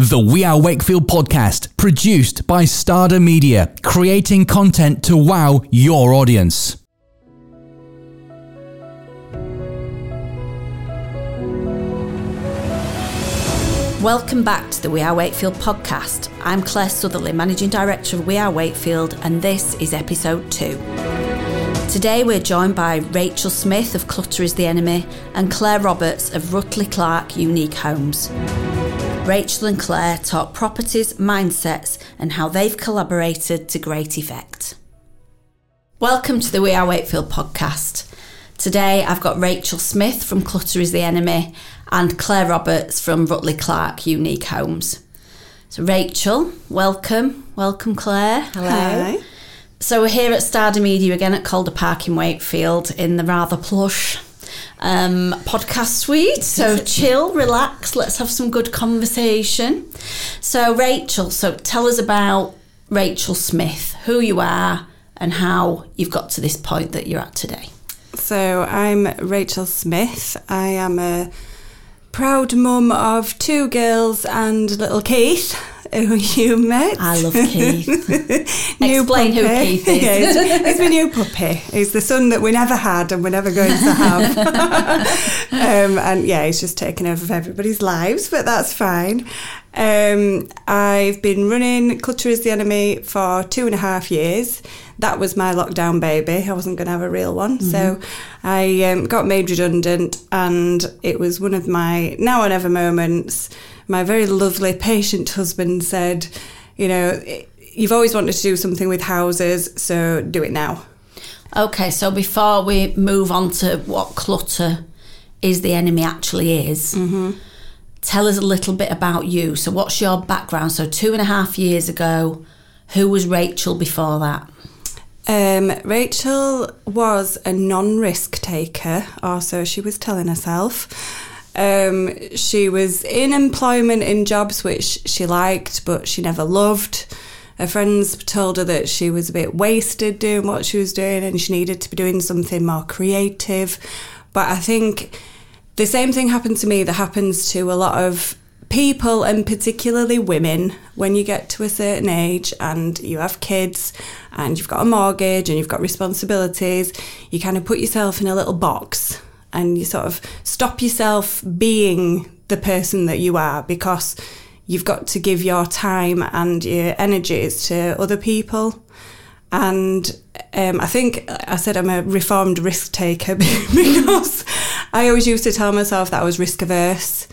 The We Are Wakefield podcast, produced by Stardom Media, creating content to wow your audience. Welcome back to the We Are Wakefield podcast. I'm Claire Sutherland, Managing Director of We Are Wakefield, and this is episode two. Today we're joined by Rachel Smith of Clutter is the Enemy and Claire Roberts of Rutley Clark Unique Homes. Rachel and Claire talk properties, mindsets, and how they've collaborated to great effect. Welcome to the We Are Wakefield podcast. Today I've got Rachel Smith from Clutter is the Enemy and Claire Roberts from Rutley Clark Unique Homes. So, Rachel, welcome. Welcome, Claire. Hello. Hi. So, we're here at Stardom Media again at Calder Park in Wakefield in the rather plush um, podcast suite. So, chill, relax, let's have some good conversation. So, Rachel, so tell us about Rachel Smith, who you are, and how you've got to this point that you're at today. So, I'm Rachel Smith. I am a proud mum of two girls and little Keith, who you met. I love Keith. new Explain puppy. who Keith is. yeah, he's, he's my new puppy. He's the son that we never had and we're never going to have. um, and yeah, he's just taken over everybody's lives, but that's fine. Um, I've been running Clutter is the Enemy for two and a half years. That was my lockdown baby. I wasn't going to have a real one. Mm-hmm. So I um, got made redundant, and it was one of my now or never moments. My very lovely, patient husband said, You know, you've always wanted to do something with houses, so do it now. Okay, so before we move on to what clutter is the enemy actually is, mm-hmm tell us a little bit about you. So, what's your background? So, two and a half years ago, who was Rachel before that? Um, Rachel was a non risk taker, or so she was telling herself. Um, she was in employment in jobs which she liked, but she never loved. Her friends told her that she was a bit wasted doing what she was doing and she needed to be doing something more creative. But I think the same thing happened to me that happens to a lot of people and particularly women when you get to a certain age and you have kids and you've got a mortgage and you've got responsibilities you kind of put yourself in a little box and you sort of stop yourself being the person that you are because you've got to give your time and your energies to other people and um, I think I said I'm a reformed risk taker because I always used to tell myself that I was risk averse.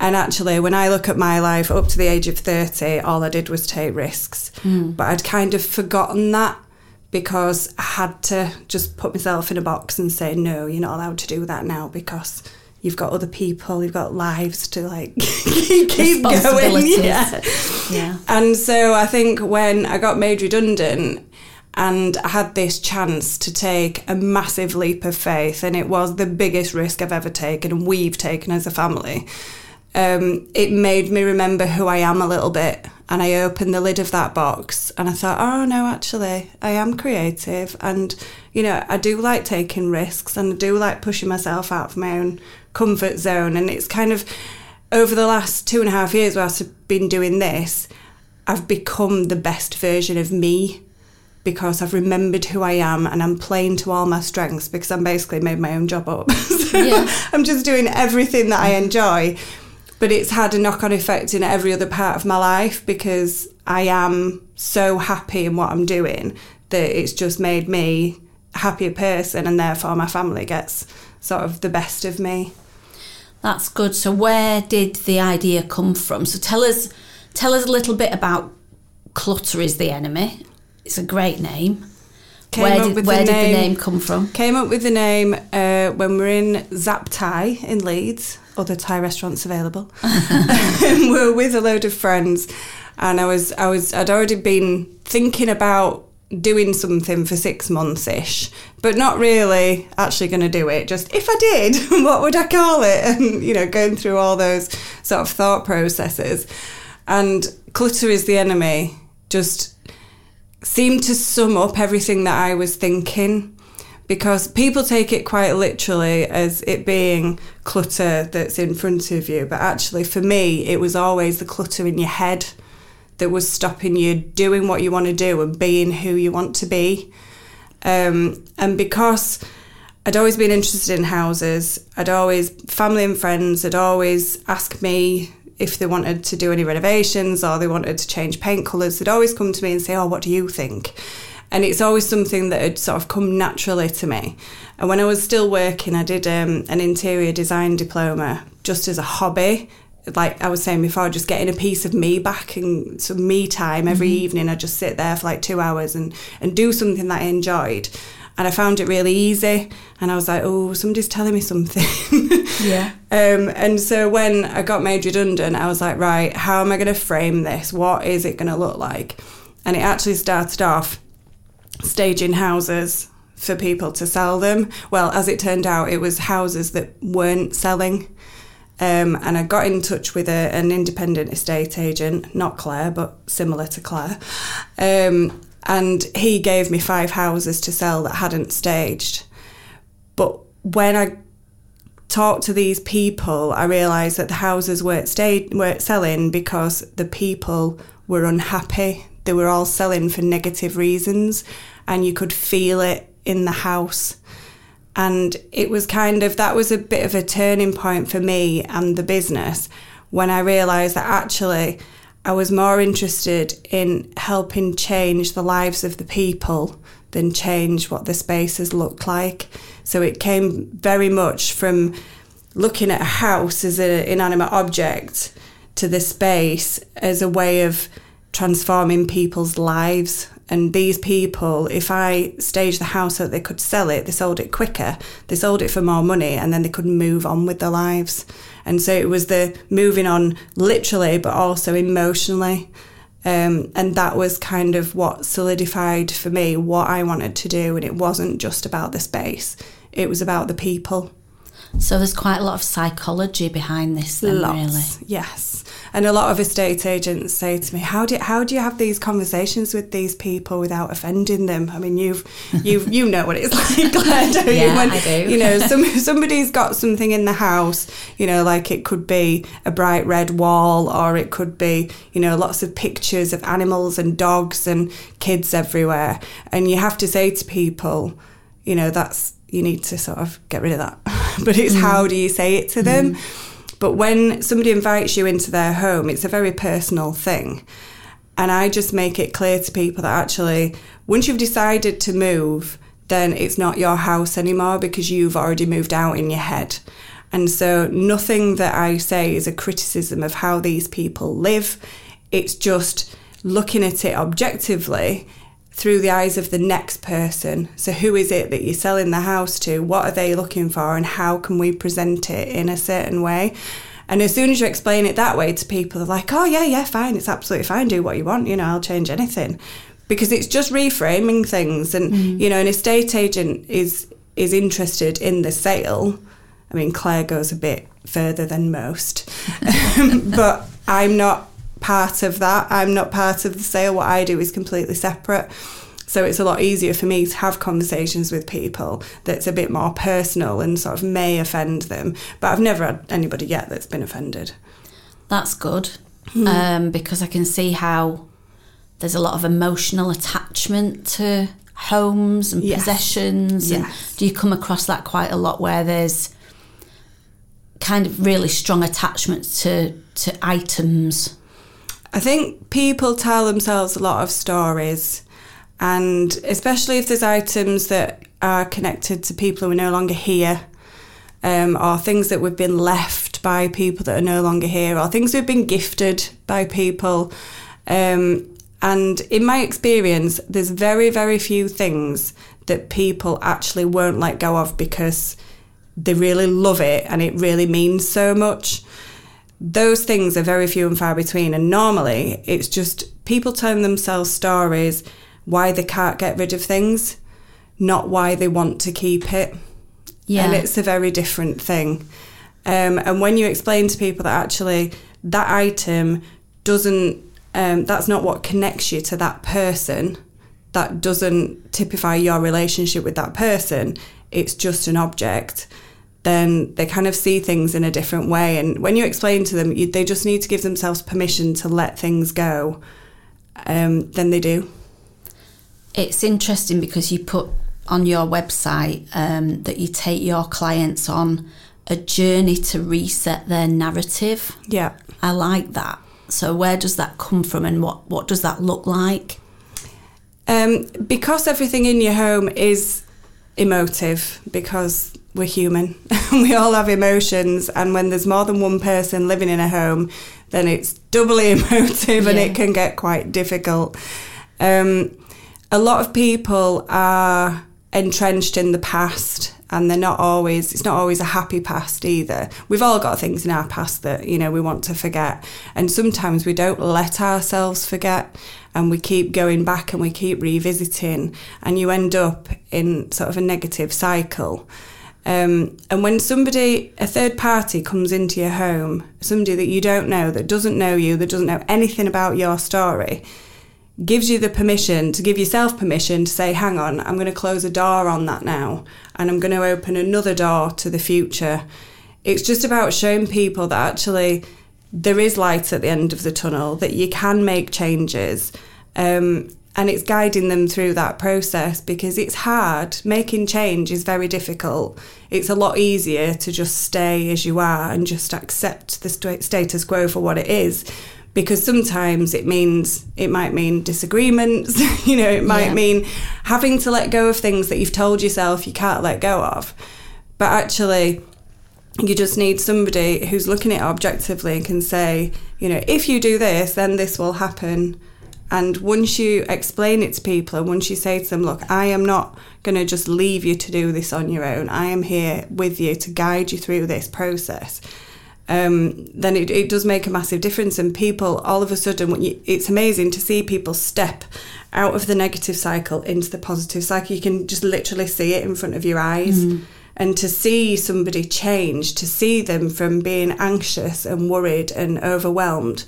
And actually, when I look at my life up to the age of 30, all I did was take risks. Mm. But I'd kind of forgotten that because I had to just put myself in a box and say, no, you're not allowed to do that now because you've got other people, you've got lives to like keep going. Yeah. yeah. And so I think when I got made redundant, and I had this chance to take a massive leap of faith, and it was the biggest risk I've ever taken, and we've taken as a family. Um, it made me remember who I am a little bit, and I opened the lid of that box, and I thought, oh no, actually, I am creative, and you know, I do like taking risks, and I do like pushing myself out of my own comfort zone, and it's kind of over the last two and a half years whilst I've been doing this, I've become the best version of me because I've remembered who I am and I'm playing to all my strengths because I'm basically made my own job up. so yeah. I'm just doing everything that I enjoy. But it's had a knock on effect in every other part of my life because I am so happy in what I'm doing that it's just made me a happier person and therefore my family gets sort of the best of me. That's good. So where did the idea come from? So tell us tell us a little bit about clutter is the enemy it's a great name. Came where did, where the did name, the name come from? Came up with the name uh, when we are in Zaap Thai in Leeds, other Thai restaurants available. we were with a load of friends, and I was I was I'd already been thinking about doing something for six months ish, but not really actually going to do it. Just if I did, what would I call it? And you know, going through all those sort of thought processes, and clutter is the enemy. Just seemed to sum up everything that I was thinking because people take it quite literally as it being clutter that's in front of you. But actually, for me, it was always the clutter in your head that was stopping you doing what you want to do and being who you want to be. Um, and because I'd always been interested in houses, I'd always, family and friends had always asked me if they wanted to do any renovations or they wanted to change paint colours, they'd always come to me and say, Oh, what do you think? and it's always something that had sort of come naturally to me. And when I was still working, I did um, an interior design diploma just as a hobby. Like I was saying before, just getting a piece of me back and some me time every mm-hmm. evening. I'd just sit there for like two hours and, and do something that I enjoyed. And I found it really easy. And I was like, oh, somebody's telling me something. yeah. Um, and so when I got made redundant, I was like, right, how am I going to frame this? What is it going to look like? And it actually started off staging houses for people to sell them. Well, as it turned out, it was houses that weren't selling. Um, and I got in touch with a, an independent estate agent, not Claire, but similar to Claire. Um, and he gave me five houses to sell that hadn't staged. But when I talked to these people, I realised that the houses weren't, stayed, weren't selling because the people were unhappy they were all selling for negative reasons, and you could feel it in the house. And it was kind of that was a bit of a turning point for me and the business when I realised that actually I was more interested in helping change the lives of the people than change what the spaces looked like. So it came very much from looking at a house as an inanimate object to the space as a way of transforming people's lives. And these people, if I staged the house so that they could sell it, they sold it quicker, they sold it for more money, and then they could move on with their lives. And so it was the moving on literally, but also emotionally. Um, and that was kind of what solidified for me what I wanted to do. And it wasn't just about the space, it was about the people. So there's quite a lot of psychology behind this, then, Lots, really. Yes, and a lot of estate agents say to me, "How do how do you have these conversations with these people without offending them?" I mean, you've you you know what it's like, Claire, don't yeah, you? When, I do. You know, some somebody's got something in the house. You know, like it could be a bright red wall, or it could be you know lots of pictures of animals and dogs and kids everywhere, and you have to say to people, you know, that's you need to sort of get rid of that. but it's mm. how do you say it to them? Mm. But when somebody invites you into their home, it's a very personal thing. And I just make it clear to people that actually, once you've decided to move, then it's not your house anymore because you've already moved out in your head. And so nothing that I say is a criticism of how these people live. It's just looking at it objectively through the eyes of the next person. So, who is it that you're selling the house to? What are they looking for? And how can we present it in a certain way? And as soon as you explain it that way to people, they're like, oh, yeah, yeah, fine. It's absolutely fine. Do what you want. You know, I'll change anything. Because it's just reframing things. And, mm. you know, an estate agent is is interested in the sale. I mean, Claire goes a bit further than most, but I'm not part of that. I'm not part of the sale. What I do is completely separate. So it's a lot easier for me to have conversations with people that's a bit more personal and sort of may offend them. But I've never had anybody yet that's been offended. That's good mm. um, because I can see how there's a lot of emotional attachment to homes and yes. possessions. Yes. And do you come across that quite a lot where there's kind of really strong attachments to to items? I think people tell themselves a lot of stories, and especially if there's items that are connected to people who are no longer here, um, or things that we've been left by people that are no longer here, or things we've been gifted by people. Um, and in my experience, there's very, very few things that people actually won't let go of because they really love it and it really means so much those things are very few and far between. And normally it's just people telling themselves stories why they can't get rid of things, not why they want to keep it. Yeah. And it's a very different thing. Um, and when you explain to people that actually that item doesn't, um, that's not what connects you to that person, that doesn't typify your relationship with that person, it's just an object, then they kind of see things in a different way. And when you explain to them, you, they just need to give themselves permission to let things go, um, then they do. It's interesting because you put on your website um, that you take your clients on a journey to reset their narrative. Yeah. I like that. So where does that come from and what, what does that look like? Um, because everything in your home is emotive, because we're human, we all have emotions, and when there's more than one person living in a home, then it's doubly emotive and it can get quite difficult. Um, a lot of people are entrenched in the past and they're not always it's not always a happy past either. We've all got things in our past that you know we want to forget and sometimes we don't let ourselves forget and we keep going back and we keep revisiting and you end up in sort of a negative cycle um, and when somebody, a third party, comes into your home, somebody that you don't know, that doesn't know you, that doesn't know anything about your story, gives you the permission to give yourself permission to say, hang on, I'm going to close a door on that now, and I'm going to open another door to the future. It's just about showing people that actually there is light at the end of the tunnel, that you can make changes. Um, and it's guiding them through that process because it's hard. Making change is very difficult. It's a lot easier to just stay as you are and just accept the sta- status quo for what it is because sometimes it means it might mean disagreements you know it might Yeah. mean having to let go of things that you've told yourself you can't let go of but actually you just need somebody who's looking at it objectively and can say you know if you do this then this will happen and once you explain it to people and once you say to them look i am not going to just leave you to do this on your own i am here with you to guide you through this process um, then it, it does make a massive difference. And people, all of a sudden, when you, it's amazing to see people step out of the negative cycle into the positive cycle. You can just literally see it in front of your eyes. And to see somebody change, to see them from being anxious and worried and overwhelmed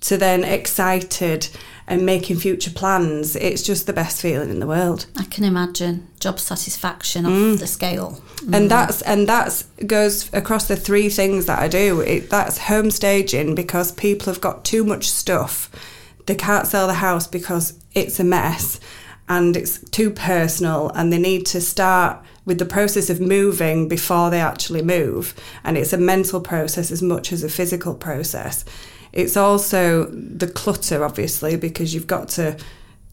to then excited and making future plans, it's just the best feeling in the world. I can imagine job satisfaction off mm. the scale. and mm. that's and that's goes across the three things that I do. It, that's home staging because people have got too much stuff. They can't sell the house because it's a mess and it's too personal, and they need to start with the process of moving before they actually move. And it's a mental process as much as a physical process. It's also the clutter, obviously, because you've got to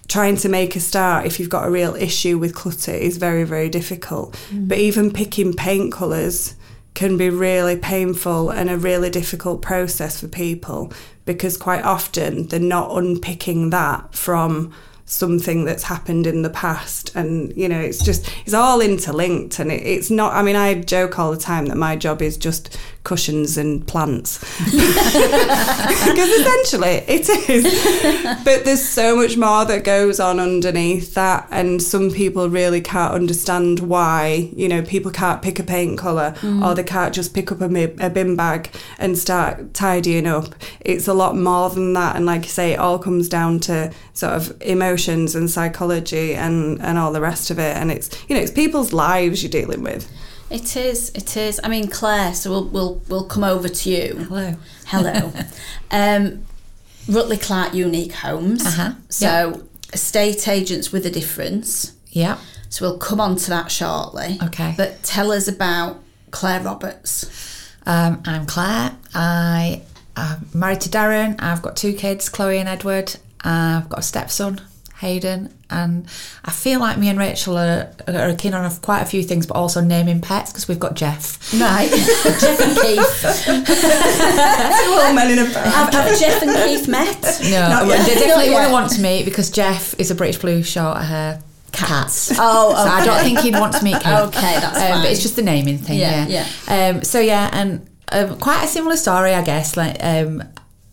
trying to make a start if you've got a real issue with clutter is very very difficult. Mm. But even picking paint colours can be really painful and a really difficult process for people because quite often they're not unpicking that from something that's happened in the past. And you know it's just it's all interlinked and it, it's not i mean i joke all the time that my job is just cushions and plants because essentially it is. But there's so much more that goes on underneath that, and some people really can't understand why. You know, people can't pick a paint colour, mm. or they can't just pick up a, a bin bag and start tidying up. It's a lot more than that, and like you say, it all comes down to sort of emotions and psychology and and all the rest of it. And it's you know, it's people's lives you're dealing with. It is. It is. I mean, Claire. So we'll we'll we'll come over to you. Hello. Hello. um, Rutley Clark Unique Homes. Uh-huh. So estate agents with a difference. Yeah. So we'll come on to that shortly. Okay. But tell us about Claire Roberts. Um, I'm Claire. I am married to Darren. I've got two kids, Chloe and Edward. I've got a stepson, Hayden. And I feel like me and Rachel are, are keen on quite a few things, but also naming pets because we've got Jeff. Right. Jeff and Keith. All men in a bag. Have, have Jeff and Keith met? No, they definitely yet. wouldn't want to meet because Jeff is a British Blue short hair cat. Oh, So I don't think he'd want to meet Keith. Okay, that's um, fine. But it's just the naming thing. Yeah, Yeah, Um, so yeah, and um, quite a similar story, I guess. Like um,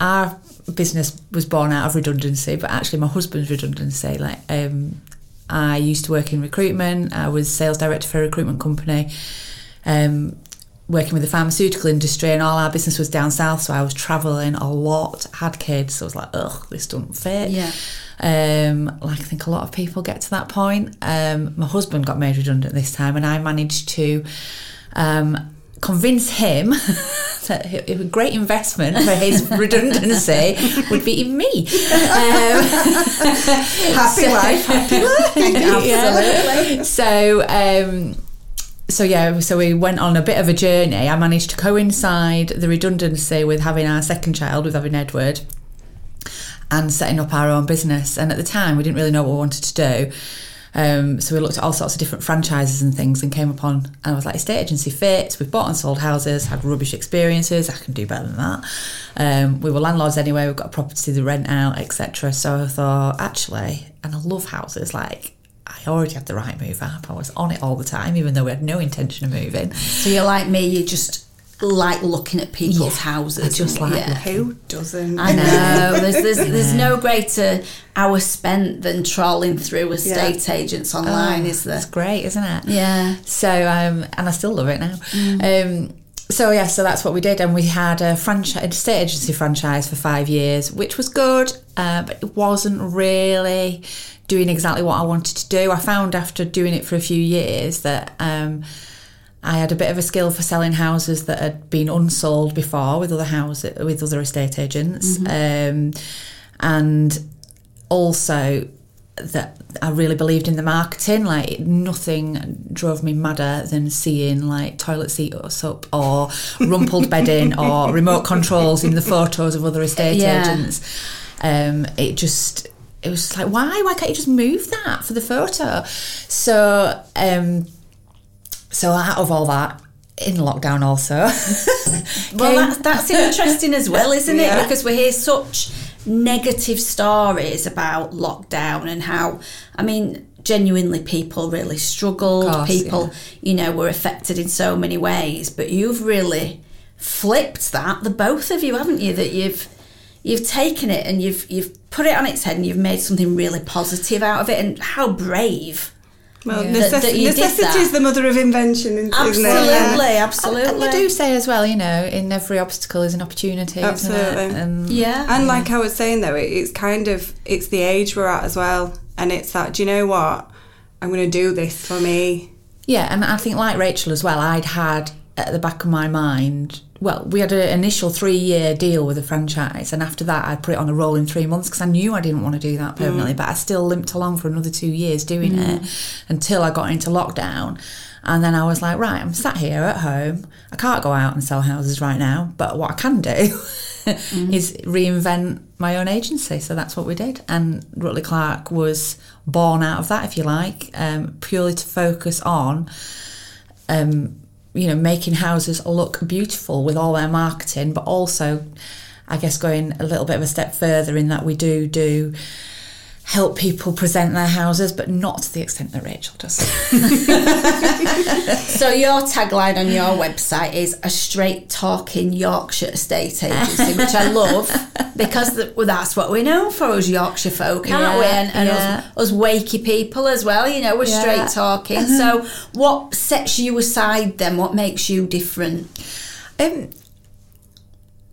our business was born out of redundancy, but actually my husband's redundancy. Like um, I used to work in recruitment. I was sales director for a recruitment company. Um, working with the pharmaceutical industry, and all our business was down south. So I was traveling a lot, had kids. So I was like, ugh, this doesn't fit. Yeah. Um, like I think a lot of people get to that point. Um, my husband got made redundant this time, and I managed to um, convince him that it it was a great investment for his redundancy would be in me. Um, Happy life, happy life. Absolutely. So, um, so yeah, so we went on a bit of a journey. I managed to coincide the redundancy with having our second child, with having Edward, and setting up our own business. And at the time, we didn't really know what we wanted to do. Um, so we looked at all sorts of different franchises and things and came upon, and I was like, estate agency fits. We've bought and sold houses, had rubbish experiences. I can do better than that. Um, we were landlords anyway. We've got a property to rent out, etc. So I thought, actually, and I love houses. Like I already had the Rightmove app. I was on it all the time, even though we had no intention of moving. So you're like me, you just like looking at people's Yeah, houses. I just like yeah. Who doesn't? I know. There's there's, there's no greater hour spent than trawling through estate agents online, is there? It's great, isn't it? Yeah. So, um, and I still love it now. Um, so yeah, so that's what we did, and we had a franchise, a state agency franchise for five years, which was good, uh, but it wasn't really doing exactly what I wanted to do. I found after doing it for a few years that um, I had a bit of a skill for selling houses that had been unsold before with other houses with other estate agents, um, and also that I really believed in the marketing. Like nothing drove me madder than seeing like toilet seats up or rumpled bedding or remote controls in the photos of other estate Yeah. agents. Um, it just it was just like why why can't you just move that for the photo? So um, so out of all that. In lockdown, also. Well, that's, that's interesting as well, isn't Yeah. it? Because we hear such negative stories about lockdown and how, I mean, genuinely people really struggled. Course, people, you know, were affected in so many ways. But you've really flipped that, the both of you, haven't you? That you've you've taken it and you've you've put it on its head and you've made something really positive out of it. And how brave! Well, Yeah. necess- That- that necessity is the mother of invention, isn't Absolutely, it? absolutely. And they do say as well, you know, in every obstacle is an opportunity. isn't it? Absolutely. And Yeah. And like I was saying though, it, it's kind of it's the age we're at as well, and it's that. Do you know what? I'm going to do this for me. Yeah, and I think like Rachel as well, I'd had at the back of my mind. Well, we had an initial three-year deal with a franchise, and after that, I put it on a roll in three months because I knew I didn't want to do that permanently. But I still limped along for another two years doing it until I got into lockdown, and then I was like, right, I'm sat here at home. I can't go out and sell houses right now, but what I can do is reinvent my own agency. So that's what we did, and Rutley Clark was born out of that, if you like, um, purely to focus on um, you know, making houses look beautiful with all their marketing, but also, I guess, going a little bit of a step further in that we do do help people present their houses, but not to the extent that Rachel does. So your tagline on your website is a straight talking Yorkshire estate agency, which I love because that's what we're known for as Yorkshire folk, aren't we? And, and yeah. us, us wakey people as well. You know, we're Yeah. straight talking. So what sets you aside then? What makes you different? Um,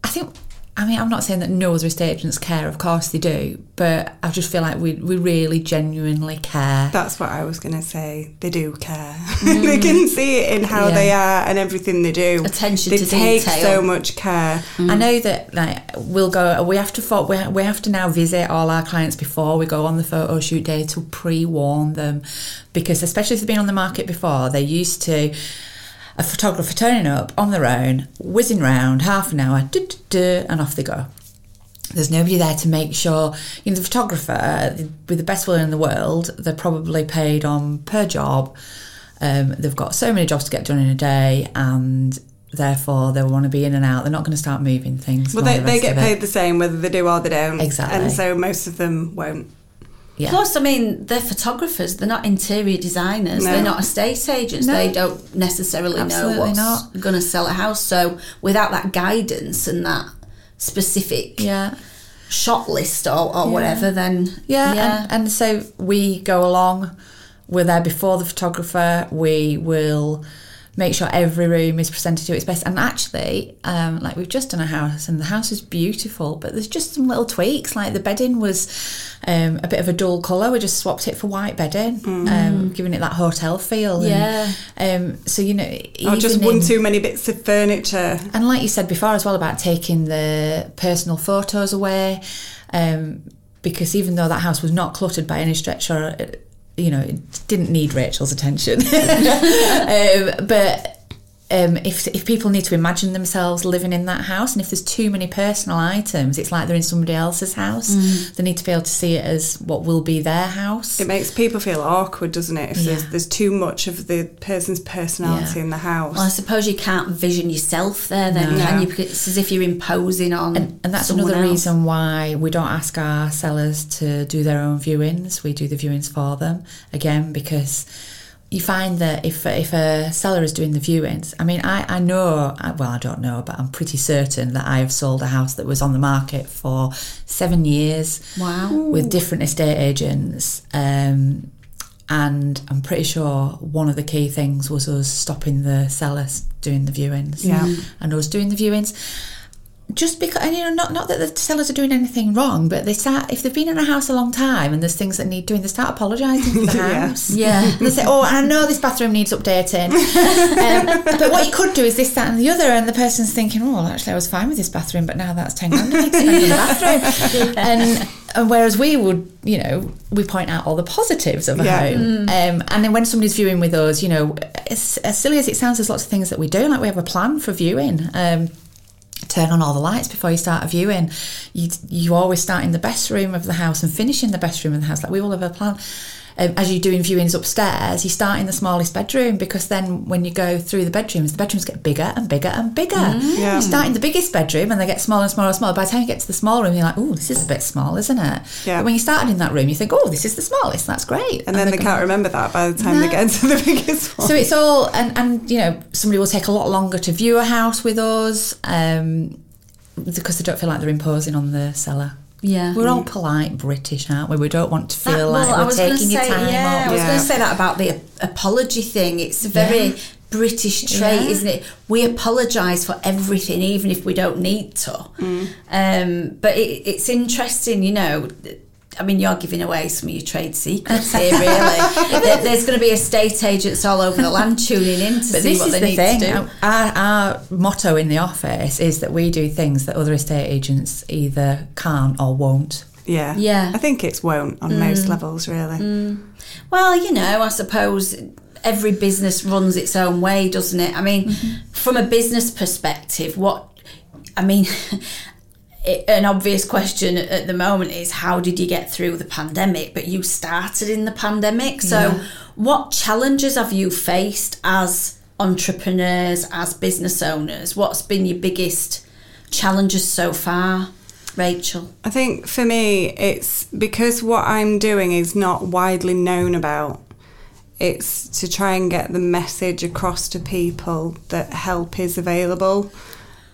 I think. I mean, I'm not saying that no other estate agents care. Of course they do, but I just feel like we we really genuinely care. That's what I was going to say. They do care. Mm. they can see it in how Yeah. they are and everything they do. Attention they to take so much care. I mm. know that like we'll go. We have to fo- we, we have to now visit all our clients before we go on the photo shoot day to pre-warn them, because especially if they've been on the market before, they're used to a photographer turning up on their own, whizzing round half an hour, and off they go. There's nobody there to make sure. You know, the photographer, with the best will in the world, they're probably paid on per job. Um, they've got so many jobs to get done in a day, and therefore they want to be in and out. They're not going to start moving things. Well, they, the they get paid the same whether they do or they don't. Exactly. And so most of them won't. Yeah. Plus, I mean, they're photographers. They're not interior designers. No. They're not estate agents. No. They don't necessarily know Absolutely what's not. going to sell a house. So, without that guidance and that specific yeah. shot list or, or whatever, then Yeah, yeah. And, and so we go along. We're there before the photographer. We will make sure every room is presented to its best. And actually, um, like we've just done a house, and the house is beautiful, but there's just some little tweaks. Like the bedding was um, a bit of a dull colour. We just swapped it for white bedding, um, giving it that hotel feel. And, Yeah. um, so you know, Or just one in- too many bits of furniture. and like you said before as well about taking the personal photos away, um, because even though that house was not cluttered by any stretch or, you know, didn't need Rachel's attention. um, but um, if, if people need to imagine themselves living in that house, and if there's too many personal items, it's like they're in somebody else's house. They need to be able to see it as what will be their house. It makes people feel awkward, doesn't it? If there's, Yeah. there's too much of the person's personality Yeah. in the house. Well, I suppose you can't vision yourself there, then, No. can you? Because it's as if you're imposing on. And, and that's another else. reason why we don't ask our sellers to do their own viewings. We do the viewings for them again because you find that if if a seller is doing the viewings, I mean, I, I know, well, I don't know, but I'm pretty certain that I have sold a house that was on the market for seven years Wow. with different estate agents. Um, and I'm pretty sure one of the key things was us stopping the sellers doing the viewings Yeah. and us doing the viewings just because and you know not not that the sellers are doing anything wrong but they start if they've been in a house a long time and there's things that need doing they start apologising for the house Yeah. and they say oh I know this bathroom needs updating. Um, but what you could do is this that and the other and the person's thinking oh well, actually I was fine with this bathroom but now that's 10 grand I spend on the bathroom. And, and whereas we would you know we point out all the positives of a Yeah. home. Um, and then when somebody's viewing with us you know as, as silly as it sounds there's lots of things that we do like we have a plan for viewing. Um, turn on all the lights before you start a viewing. You you always start in the best room of the house and finish in the best room of the house. Like we all have a plan. Um, as you're doing viewings upstairs, you start in the smallest bedroom because then when you go through the bedrooms, the bedrooms get bigger and bigger and bigger. Yeah. You start in the biggest bedroom and they get smaller and smaller and smaller. By the time you get to the small room, you're like, oh, this is a bit small, isn't it? Yeah. But when you started in that room, you think, oh, this is the smallest. That's great. and then they can't remember that by the time they get into the biggest one. so it's all, and, and you know, somebody will take a lot longer to view a house with us um, because they don't feel like they're imposing on the seller. Yeah. We're all polite British, aren't we? We don't want to feel well, like I we're was gonna taking your say, time yeah, up. I was Yeah. going to say that about the apology thing. It's a very Yeah. British trait, Yeah. isn't it? We apologise for everything, even if we don't need to. Um, but it, it's interesting, you know. I mean, you're giving away some of your trade secrets here, really. There- There's going to be estate agents all over the land tuning in to But see what they the need thing. to do. Our, our motto in the office is that we do things that other estate agents either can't or won't. yeah. Yeah. I think it's won't on mm. most levels, really. Mm. Well, you know, I suppose every business runs its own way, doesn't it? I mean, mm-hmm. from a business perspective, what I mean, it, an obvious question at the moment is how did you get through the pandemic? But you started in the pandemic, so Yeah. what challenges have you faced as entrepreneurs, as business owners? What's been your biggest challenges so far, Rachel? I think for me, it's because what I'm doing is not widely known about. It's to try and get the message across to people that help is available.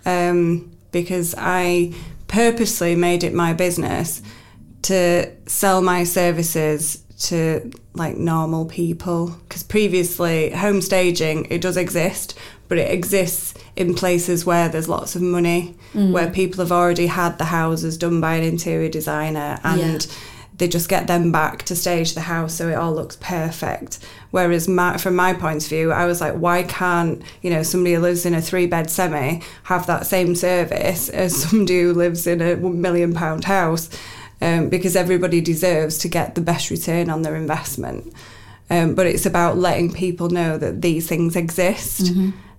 Um, because I purposely made it my business to sell my services to like normal people. Because previously, home staging, it does exist, but it exists in places where there's lots of money, where mm. people have already had the houses done by an interior designer and Yeah. They just get them back to stage the house so it all looks perfect. Whereas my, from my point of view, I was like, why can't you know somebody who lives in a three bed semi have that same service as somebody who lives in a million pound house? Um, because everybody deserves to get the best return on their investment. Um, but it's about letting people know that these things exist.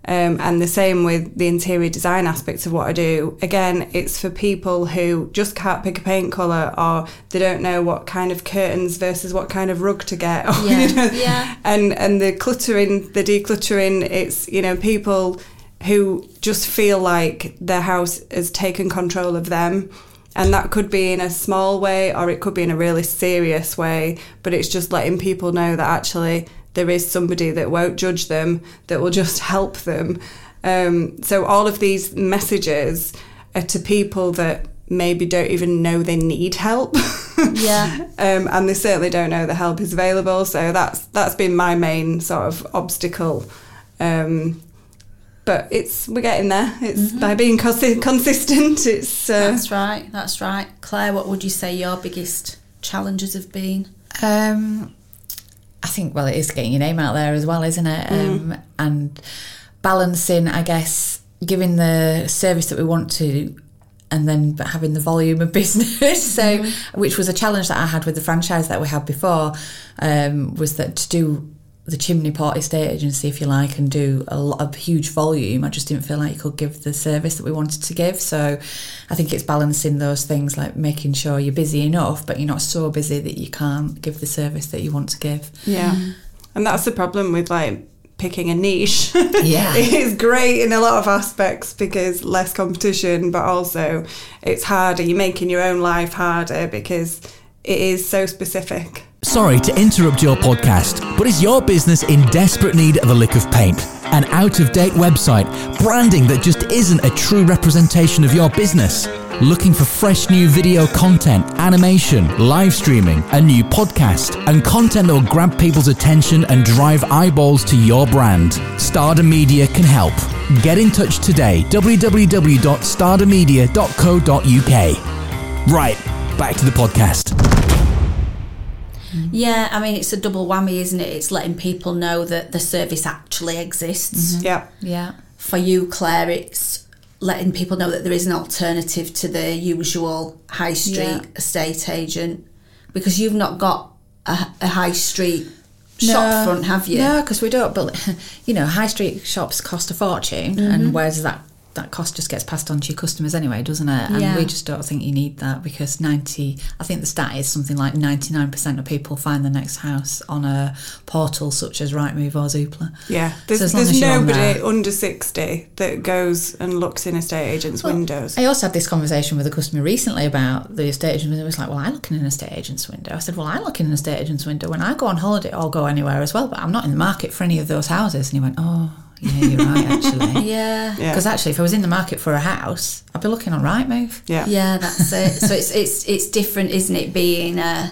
Um, and the same with the interior design aspects of what I do. Again, it's for people who just can't pick a paint colour or they don't know what kind of curtains versus what kind of rug to get. Or, Yeah, you know, yeah. And, and the cluttering, the decluttering, it's, you know, people who just feel like their house has taken control of them. And that could be in a small way or it could be in a really serious way, but it's just letting people know that actually there is somebody that won't judge them, that will just help them. Um, so all of these messages are to people that maybe don't even know they need help. Yeah. um, and they certainly don't know the help is available. So that's that's been my main sort of obstacle Um, but it's we're getting there. It's by being consi- consistent. It's uh, That's right. That's right. Claire, what would you say your biggest challenges have been? Um, I think well, it is getting your name out there as well, isn't it? Um, and balancing, I guess, giving the service that we want to, and then having the volume of business. so, which was a challenge that I had with the franchise that we had before, um, was that to do the chimney pot estate agency, if you like, and do a lot of huge volume. I just didn't feel like you could give the service that we wanted to give. So I think it's balancing those things, like making sure you're busy enough, but you're not so busy that you can't give the service that you want to give. yeah, and that's the problem with like picking a niche. Yeah. it's great in a lot of aspects because less competition, but also it's harder. You're making your own life harder because it is so specific. Sorry to interrupt your podcast, but is your business in desperate need of a lick of paint? An out of date website, branding that just isn't a true representation of your business? Looking for fresh new video content, animation, live streaming, a new podcast, and content that will grab people's attention and drive eyeballs to your brand? Stardom Media can help. Get in touch today www.stardommedia.co.uk. Right, back to the podcast. Yeah, I mean, it's a double whammy, isn't it? It's letting people know that the service actually exists. Yeah. Yeah. For you, Claire, it's letting people know that there is an alternative to the usual high street Yeah. estate agent because you've not got a, a high street shop front, have you? No, because we don't. But you know, high street shops cost a fortune, Mm-hmm. and where does that that cost just gets passed on to your customers anyway, doesn't it? And Yeah. we just don't think you need that because ninety. I think the stat is something like ninety nine percent of people find the next house on a portal such as Rightmove or Zoopla. Yeah, there's, So there's as you're on nobody there- under 60 that goes and looks in estate agents' windows. I also had this conversation with a customer recently about the estate agent. It was like, well, I look in an estate agent's window. I said, well, I look in an estate agent's window when I go on holiday or go anywhere as well, but I'm not in the market for any of those houses. And he went, oh, yeah, you're right, actually. Yeah. Yeah. Because actually, if I was in the market for a house, I'd be looking on Rightmove. yeah. Yeah, that's it. so it's it's it's different, isn't it? Being uh,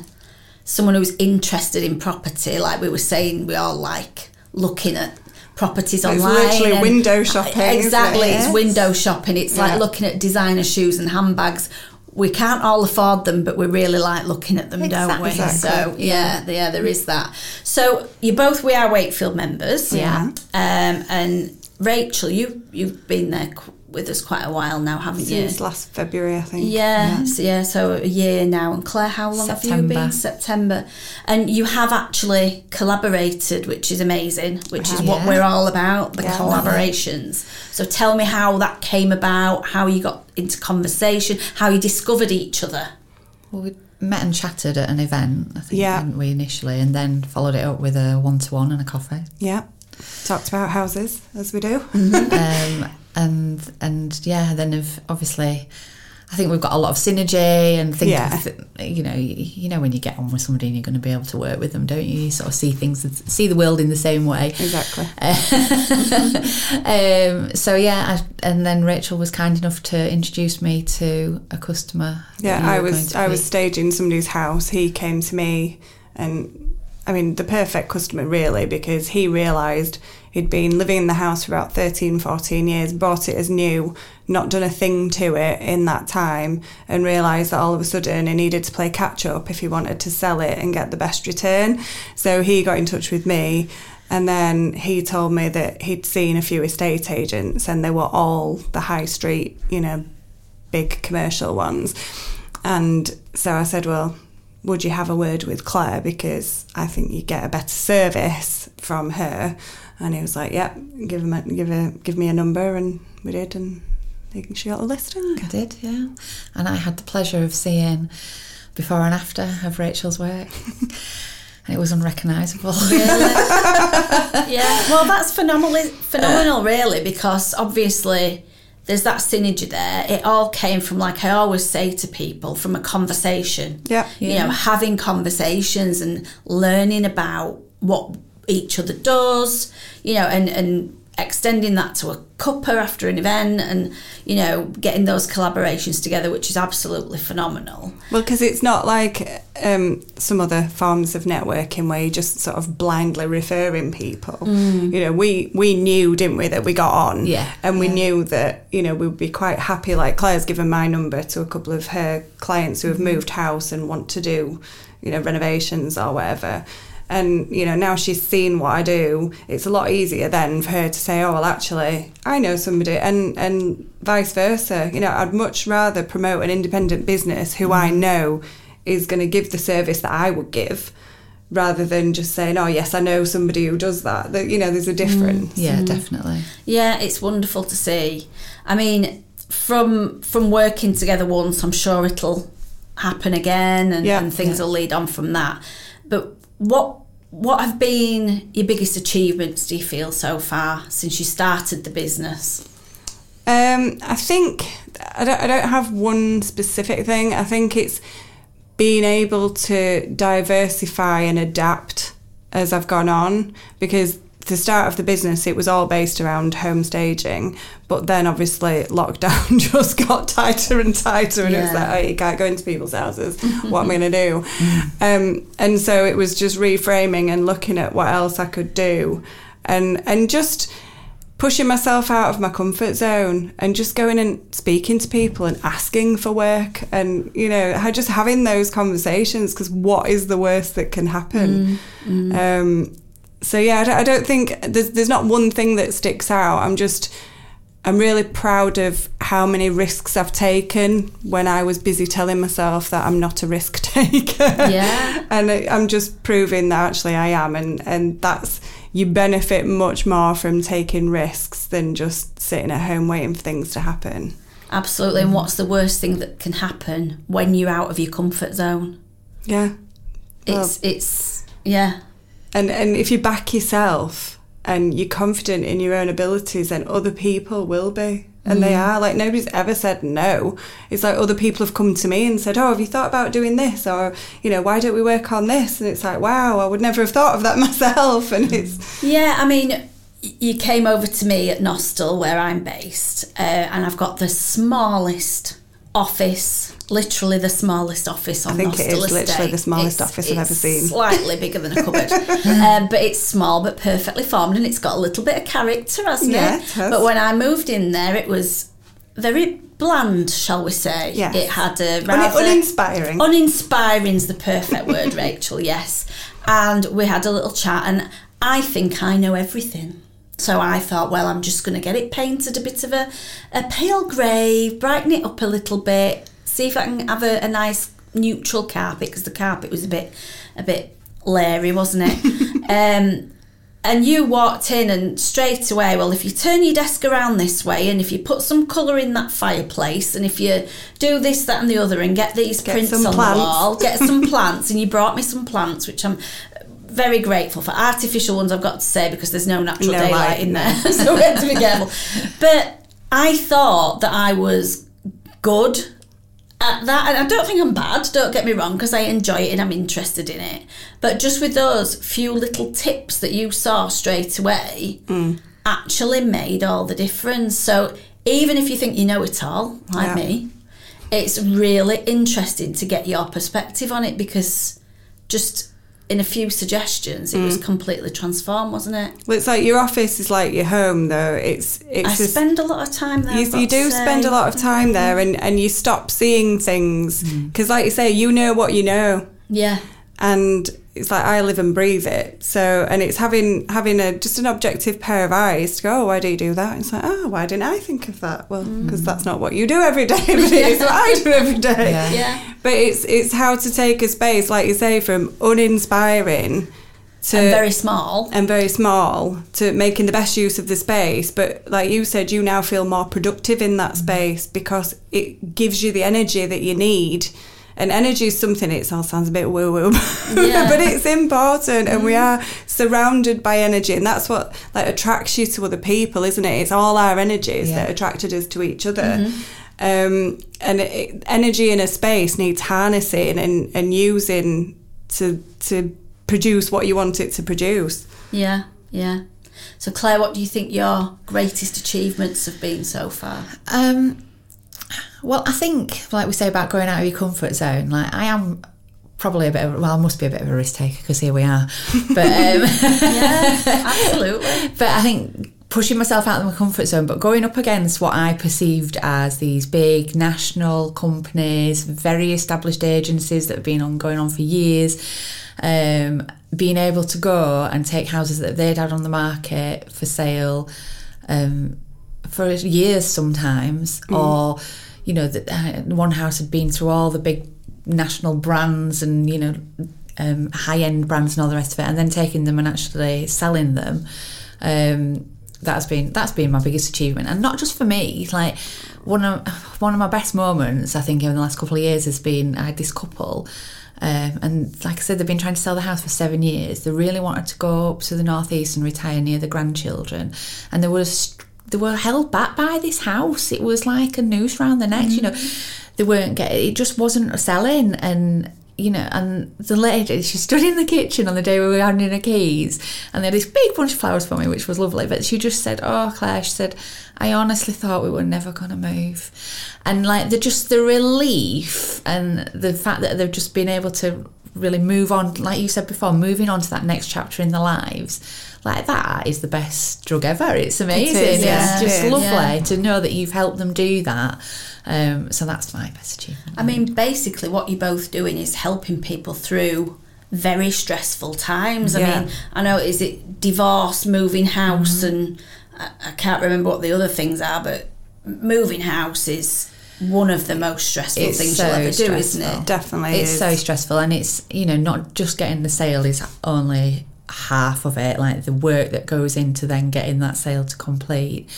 someone who's interested in property, like we were saying, we all like looking at properties It's online. literally and- window shopping, Exactly, it? it's window shopping. It's like looking at designer shoes and handbags. We can't all afford them, but we really like looking at them, don't we? Exactly. So yeah, yeah, there is that. So you both we are Wakefield members, Yeah. Um, and Rachel, you you've been there with us quite a while now, haven't you? Since last February, I think. Yeah, so, yeah, so a year now. And Claire, how long have you September. been? September. And you have actually collaborated, which is amazing, which is what Yeah. we're all about the Yeah. collaborations. So tell me how that came about, how you got into conversation, how you discovered each other. Well, we met and chatted at an event, I think, Yeah. didn't we, initially? And then followed it up with a one to one and a coffee. Yeah. Talked about houses, as we do. um, and and yeah, then if obviously, I think we've got a lot of synergy and things. Yeah. you know you, you know when you get on with somebody and you're going to be able to work with them, don't you? You sort of see things, see the world in the same way. Exactly. um, so yeah, I, and then Rachel was kind enough to introduce me to a customer. Yeah, I was I be- was staging somebody's house. He came to me, and I mean the perfect customer really because he realised he'd been living in the house for about 13, 14 years, bought it as new, not done a thing to it in that time, and realised that all of a sudden he needed to play catch up if he wanted to sell it and get the best return. So he got in touch with me. And then he told me that he'd seen a few estate agents and they were all the high street, you know, big commercial ones. And so I said, Well, would you have a word with Claire? Because I think you get a better service from her. And he was like, Yeah, give him a, give a, give me a number and we did and she got a listing. I did, yeah. And I had the pleasure of seeing before and after of Rachel's work. and it was unrecognisable. yeah, well, that's phenomenal, uh, phenomenal, really, because obviously there's that synergy there. It all came from, like I always say to people, from a conversation. Yeah. You know, having conversations and learning about what each other does, you know, and, and extending that to a cuppa after an event and, you know, getting those collaborations together, which is absolutely phenomenal. Well, because it's not like um, some other forms of networking where you're just sort of blindly referring people. You know, we we knew, didn't we, that we got on, Yeah. and we knew that you know we would be quite happy. Like Claire's given my number to a couple of her clients who have moved house and want to do, you know, renovations or whatever. And you know now she's seen what I do. It's a lot easier then for her to say, "Oh well, actually, I know somebody," and and vice versa. You know, I'd much rather promote an independent business who I mm. know is going to give the service that I would give, rather than just saying, "Oh yes, I know somebody who does that." That you know, there's a mm. difference. Yeah, mm. definitely. Yeah, it's wonderful to see. I mean, from from working together once, I'm sure it'll happen again, and, Yeah. and things will lead on from that. But what what have been your biggest achievements? Do you feel so far since you started the business? Um, I think I don't, I don't have one specific thing. I think it's being able to diversify and adapt as I've gone on because the start of the business it was all based around home staging but then obviously lockdown just got tighter and tighter and it was like oh you can't go into people's houses. What am I going to do? Um, and so it was just reframing and looking at what else I could do and and just pushing myself out of my comfort zone and just going and speaking to people and asking for work and you know just having those conversations because what is the worst that can happen? Um, so yeah I don't, think there's, there's not one thing that sticks out i'm just i'm really proud of how many risks i've taken when i was busy telling myself that i'm not a risk taker Yeah. and I'm just proving that actually I am, and and that's you benefit much more from taking risks than just sitting at home waiting for things to happen. Absolutely. And what's the worst thing that can happen when you're out of your comfort zone? Yeah, Well- It's it's yeah. And and if you back yourself and you're confident in your own abilities, then other people will be. And they are like nobody's ever said no. It's like other people have come to me and said, "Oh, have you thought about doing this?" Or you know, "Why don't we work on this?" And it's like, "Wow, I would never have thought of that myself." And it's Yeah, I mean, you came over to me at Nostell, where I'm based, uh, and I've got the smallest office, literally the smallest office on I think Nostell it is literally estate. the smallest It's- office I've ever seen. Slightly bigger than a cupboard, um, but it's small but perfectly formed, and it's got a little bit of character, hasn't Yeah, it? it has. But when I moved in there, it was very bland, shall we say? Yes. It had a un- rather uninspiring. Uninspiring's the perfect word, Rachel, yes. And we had a little chat, and I think I know everything. So I thought, well, I'm just going to get it painted a bit of a, a pale grey, brighten it up a little bit, see if I can have a, a nice neutral carpet because the carpet was a bit a bit leery, wasn't it? um, and you walked in and straight away, well, if you turn your desk around this way and if you put some colour in that fireplace and if you do this, that, and the other and get these Get prints on plants. the wall, get some plants, and you brought me some plants, which I'm very grateful for. Artificial ones, I've got to say, because there's no natural No daylight light, in there, so we have to be careful. But I thought that I was good at that, and I don't think I'm bad. Don't get me wrong, because I enjoy it and I'm interested in it. But just with those few little tips that you saw straight away, Mm. actually made all the difference. So even if you think you know it all, like Yeah. me, it's really interesting to get your perspective on it because just in a few suggestions, it was Mm. completely transformed, wasn't it? Well, it's like your office is like your home, though. It's it's I just, spend a lot of time there. you, you do spend a lot of time there, and and you stop seeing things because, like you say, you know what you know, Yeah, and it's like I live and breathe it. So, and it's having having a just an objective pair of eyes to go. Oh, why do you do that? It's like, oh, why didn't I think of that? Well, mm. because that's not what you do every day, but it is what I do every day. Yeah. yeah. But it's it's how to take a space, like you say, from uninspiring to And very small. and very small to making the best use of the space. But like you said, you now feel more productive in that mm. space because it gives you the energy that you need. And energy is something, it all sounds a bit woo woo, Yeah. but it's important. And we are surrounded by energy. And that's what like attracts you to other people, isn't it? It's all our energies Yeah. that attracted us to each other. Um, and it, energy in a space needs harnessing and, and using to, to produce what you want it to produce. Yeah, yeah. So, Claire, what do you think your greatest achievements have been so far? Um, well, I think, like we say about going out of your comfort zone, like I am probably a bit of well, I must be a bit of a risk taker because here we are. But um, Yeah, absolutely. but I think pushing myself out of my comfort zone, but going up against what I perceived as these big national companies, very established agencies that have been on going on for years, um, being able to go and take houses that they'd had on the market for sale um, for years sometimes, or you know, that uh, one house had been through all the big national brands and you know um, high end brands and all the rest of it, and then taking them and actually selling them. Um, that's been that's been my biggest achievement, and not just for me. Like one of one of my best moments, I think, in the last couple of years has been I had this couple. Um, and like I said, they've been trying to sell the house for seven years. They really wanted to go up to the northeast and retire near the grandchildren, and there was they were held back by this house. It was like a noose round the neck. You know, mm. they weren't getting. It just wasn't selling, and you know, and the lady, she stood in the kitchen on the day we were handing her keys, and they had this big bunch of flowers for me, which was lovely. But she just said, "Oh, Claire," she said, "I honestly thought we were never going to move," and like the just the relief and the fact that they've just been able to really move on, like you said before, moving on to that next chapter in their lives. Like that is the best drug ever. It's amazing. yeah. It's just It is. lovely Yeah. to know that you've helped them do that. Um, so that's my best achievement. I mean, basically, what you're both doing is helping people through very stressful times. I Yeah. mean, I know is it divorce, moving house, and I, I can't remember what the other things are, but moving house is one of the most stressful It's things so you'll ever do, isn't it? Definitely it's is. so stressful and it's you know not just getting the sale is only half of it like the work that goes into then getting that sale to complete.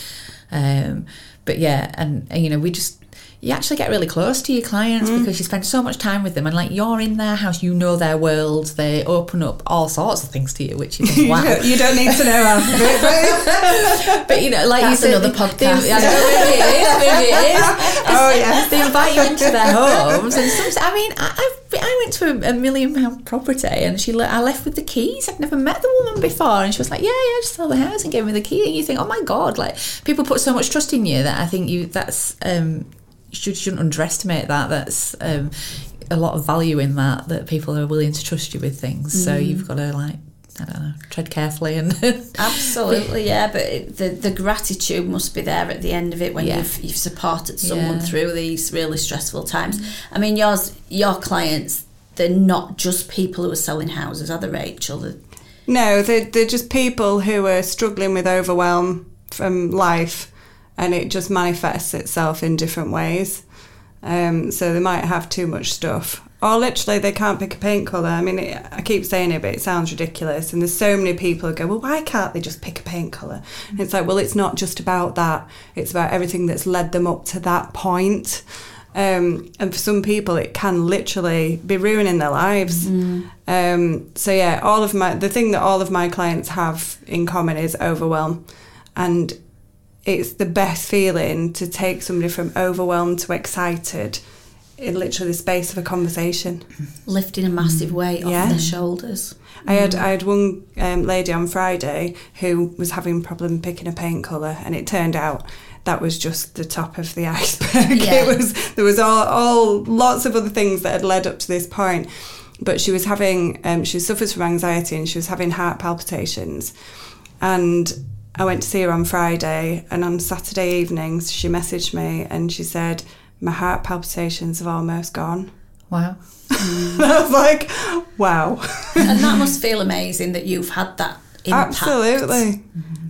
Um but yeah and, and, you know we just you actually get really close to your clients because you spend so much time with them and like you're in their house you know their world they open up all sorts of things to you which is wow you don't need to know half but but you know like That's you said another podcast. they- I maybe it is maybe it is oh yeah. they invite you into their homes, and some, I mean, I, I've, I went to a, a million pound property, and she, le- I left with the keys. I'd never met the woman before, and she was like, "Yeah, yeah, just sell the house," and gave me the key. And you think, "Oh my god!" Like people put so much trust in you that I think you that's um, you should, shouldn't underestimate that. That's um, a lot of value in that that people are willing to trust you with things. So you've got to like. I don't know. Tread carefully and Absolutely, yeah. But it, the the gratitude must be there at the end of it when Yeah. you've you've supported someone Yeah. through these really stressful times. I mean, yours your clients they're not just people who are selling houses, are they, Rachel? They're- No, they're, they're just people who are struggling with overwhelm from life and it just manifests itself in different ways. Um, so they might have too much stuff. Or literally they can't pick a paint colour. I mean, it, I keep saying it, but it sounds ridiculous. And there's so many people who go, well, why can't they just pick a paint colour? And it's like, well, it's not just about that. It's about everything that's led them up to that point. Um, and for some people, it can literally be ruining their lives. Um, so yeah, all of my the thing that all of my clients have in common is overwhelm, and it's the best feeling to take somebody from overwhelmed to excited in literally the space of a conversation. lifting a massive weight Yeah. off their shoulders. I had I had one um, lady on Friday who was having a problem picking a paint colour, and it turned out that was just the top of the iceberg. Yeah. It was there was all, all lots of other things that had led up to this point, but she was having um, she suffers from anxiety and she was having heart palpitations, and I went to see her on Friday, and on Saturday evenings she messaged me and she said my heart palpitations have almost gone. wow. And I was like, wow, and that must feel amazing that you've had that impact. absolutely.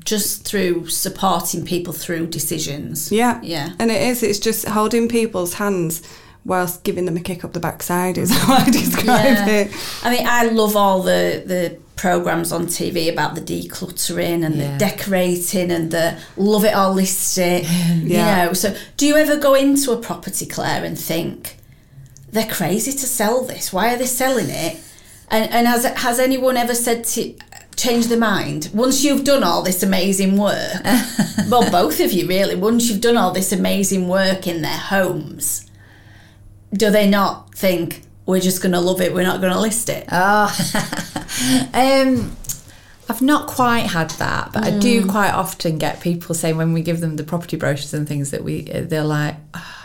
Just through supporting people through decisions. Yeah. Yeah. And it is, it's just holding people's hands whilst giving them a kick up the backside is how I describe Yeah. it. I mean, I love all the the programs on TV about the decluttering and Yeah. the decorating and the love it holistic. You Yeah. know, so do you ever go into a property, Claire, and think they're crazy to sell this? Why are they selling it? And and has has anyone ever said to change their mind once you've done all this amazing work? well, both of you really. Once you've done all this amazing work in their homes, do they not think we're just going to love it? We're not going to list it. Oh, um, I've not quite had that, but I do Mm. quite often get people saying when we give them the property brochures and things that we they're like, "Ah,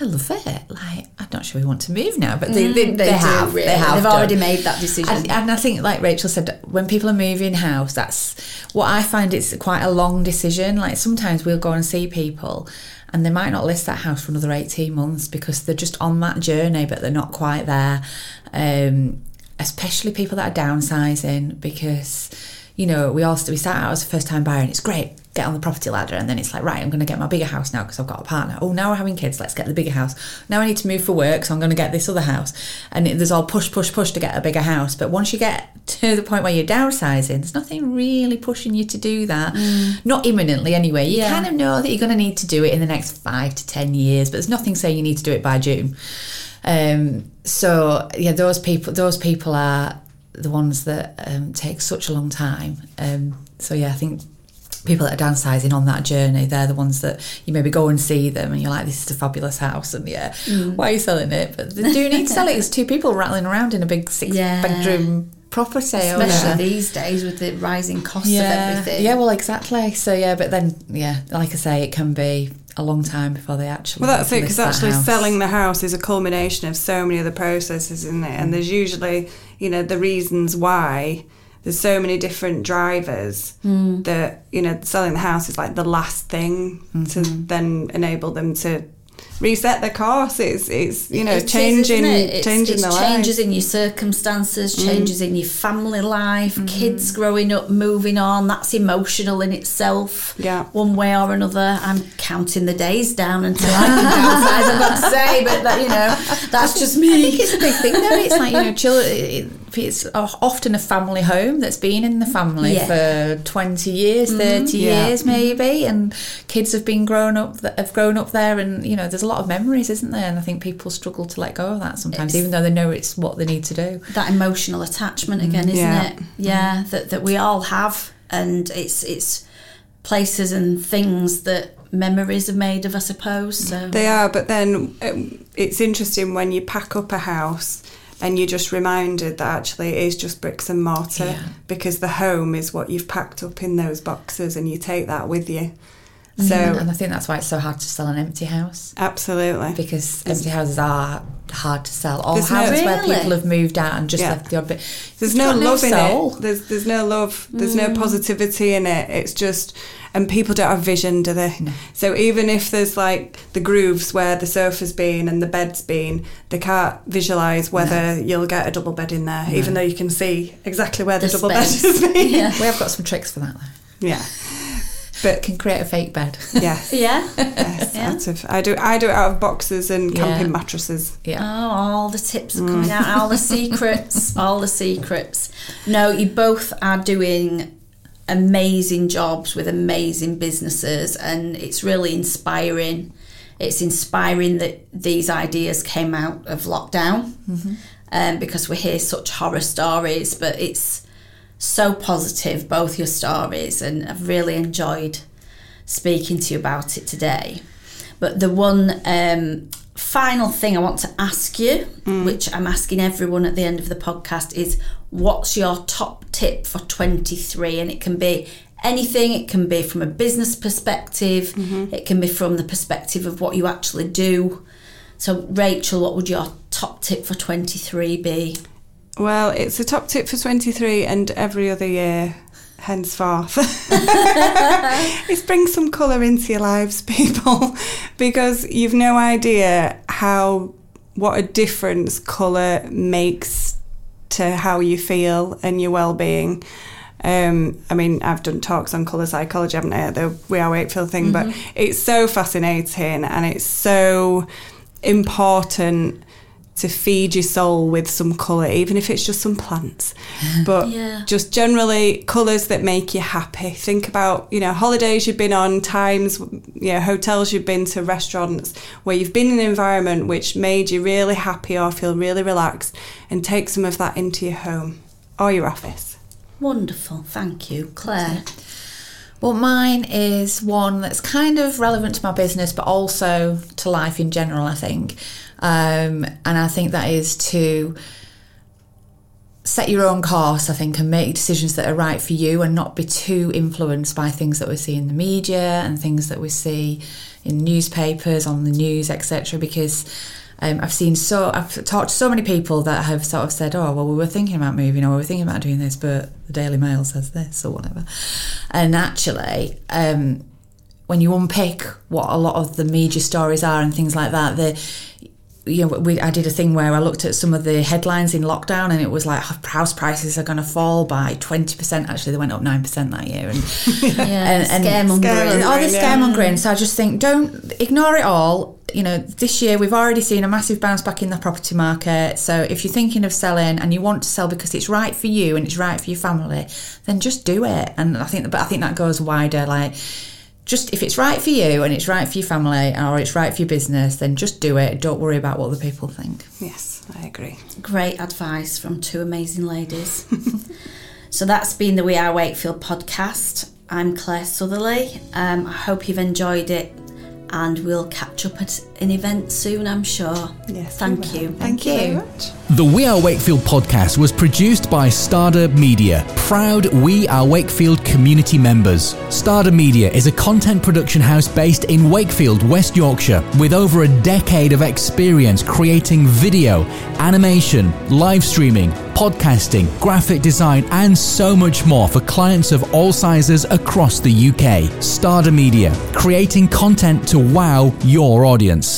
I love it. Like, I'm not sure we want to move now, but they, they, Mm, They, they do, have. really. They have. They've done. already made that decision. And, and I think, like Rachel said, when people are moving house, that's what I find. It's quite a long decision. Like sometimes we'll go and see people, and they might not list that house for another eighteen months because they're just on that journey, but they're not quite there. Um, especially people that are downsizing, because you know we all we start out as a first time buyer, and it's great. Get on the property ladder, and then it's like, right, I'm going to get my bigger house now because I've got a partner. Oh, now we're having kids, let's get the bigger house. Now I need to move for work, so I'm going to get this other house. And it, there's all push, push, push to get a bigger house. But once you get to the point where you're downsizing, there's nothing really pushing you to do that. Mm. Not imminently, anyway. You Yeah. kind of know that you're going to need to do it in the next five to ten years, but there's nothing saying you need to do it by June. Um, so yeah, those people, those people are the ones that um, take such a long time. Um, so yeah, I think people that are downsizing on that journey, they're the ones that you maybe go and see them and you're like, this is a fabulous house and yeah, why are you selling it? But they do need to sell it. There's two people rattling around in a big six Yeah. bedroom property. over Especially there. these days with the rising costs yeah. of everything. Yeah, well, exactly. So yeah, but then yeah, like I say, it can be a long time before they actually. Well, that's it, because actually house. selling the house is a culmination of so many other processes, isn't it? And mm. there's usually, you know, the reasons why there's so many different drivers mm. that, you know, selling the house is like the last thing to mm-hmm. then enable them to reset their course. It's, it's you know, It is, changing, isn't it? It's- changing it's changes. Mm. in your circumstances, changes in your family life, kids growing up, moving on. That's emotional in itself. Yeah. one way or another. I'm counting the days down until I can downsize. I've got to say, but that you know, that's just me. I think it's a big thing though. It's like you know, children. It's often a family home that's been in the family Yeah. for twenty years, mm-hmm. thirty Yeah. years mm-hmm. maybe, and kids have been grown up have grown up there, and you know, there's a lot of memories, isn't there? And I think people struggle to let go of that sometimes, It's- even though they know it's what they need to do. that emotional attachment mm-hmm. again, isn't Yeah. it? Yeah, that that we all have, and it's it's places and things that memories are made of, I suppose. So They are, but then um, it's interesting when you pack up a house and you're just reminded that actually it is just bricks and mortar Yeah. because the home is what you've packed up in those boxes and you take that with you. So, mm-hmm. and I think that's why it's so hard to sell an empty house absolutely. because empty houses are hard to sell. Or There's no- houses where people have moved out and just Yeah. left the odd bit. There's no got love soul. in it. There's there's no love. There's no mm. positivity in it. It's just and people don't have vision, do they? So even if there's like the grooves where the sofa's been and the bed's been, they can't visualise whether you'll get a double bed in there, even though you can see exactly where the, The double space. bed has been. Yeah. We have got some tricks for that though. Yeah. But Can create a fake bed. yes. yeah. yes, Yeah. out of I do I do it out of boxes and camping Yeah. mattresses. yeah. Oh, all the tips are coming out, all the secrets, all the secrets. No, you both are doing amazing jobs with amazing businesses, and it's really inspiring. It's inspiring that these ideas came out of lockdown um, because we hear such horror stories, but it's so positive, both your stories, and I've really enjoyed speaking to you about it today. But the one um, final thing I want to ask you, which I'm asking everyone at the end of the podcast, is what's your top tip for 23? And it can be anything, it can be from a business perspective, it can be from the perspective of what you actually do. So, Rachel, what would your top tip for 23 be? Well, it's a top tip for 23 and every other year henceforth. it's bring some colour into your lives, people, because you've no idea how, what a difference colour makes to how you feel and your well-being. Um, I mean, I've done talks on colour psychology, haven't I? The We Are Wakefield thing, but it's so fascinating and it's so important to feed your soul with some colour, even if it's just some plants. But Yeah. just generally colours that make you happy. Think about, you know, holidays you've been on, times, you know, hotels you've been to, restaurants where you've been in an environment which made you really happy or feel really relaxed and take some of that into your home or your office. Wonderful, thank you, Claire. Well, mine is one that's kind of relevant to my business, but also to life in general, I think. Um, and I think that is to set your own course, I think, and make decisions that are right for you and not be too influenced by things that we see in the media and things that we see, in newspapers, on the news, etc. Because um, I've seen so I've talked to so many people that have sort of said, "Oh, well, we were thinking about moving, or we were thinking about doing this, but the Daily Mail says this, or whatever." And actually, um, when you unpick what a lot of the media stories are and things like that, the you know, we, I did a thing where I looked at some of the headlines in lockdown, and it was like oh, house prices are going to fall by twenty percent. Actually, they went up nine percent that year, and yeah, and, and scaremongering. all the yeah. scaremongering. So I just think, don't ignore it all. You know, this year we've already seen a massive bounce back in the property market. So if you're thinking of selling and you want to sell because it's right for you and it's right for your family, then just do it. And I think, but I think that goes wider. Like just if it's right for you and it's right for your family or it's right for your business, then just do it. Don't worry about what the people think. Yes, I agree. Great advice from two amazing ladies. so that's been the We Are Wakefield podcast. I'm Claire Sutherley. Um, I hope you've enjoyed it and we'll catch up at an event soon, I'm sure. Yes, Thank you. Thank you very much. The We Are Wakefield podcast was produced by Stardom Media, proud We Are Wakefield community members. Stardom Media is a content production house based in Wakefield, West Yorkshire, with over a decade of experience creating video, animation, live streaming, podcasting, graphic design, and so much more for clients of all sizes across the UK. Stardom Media, creating content to wow your audience.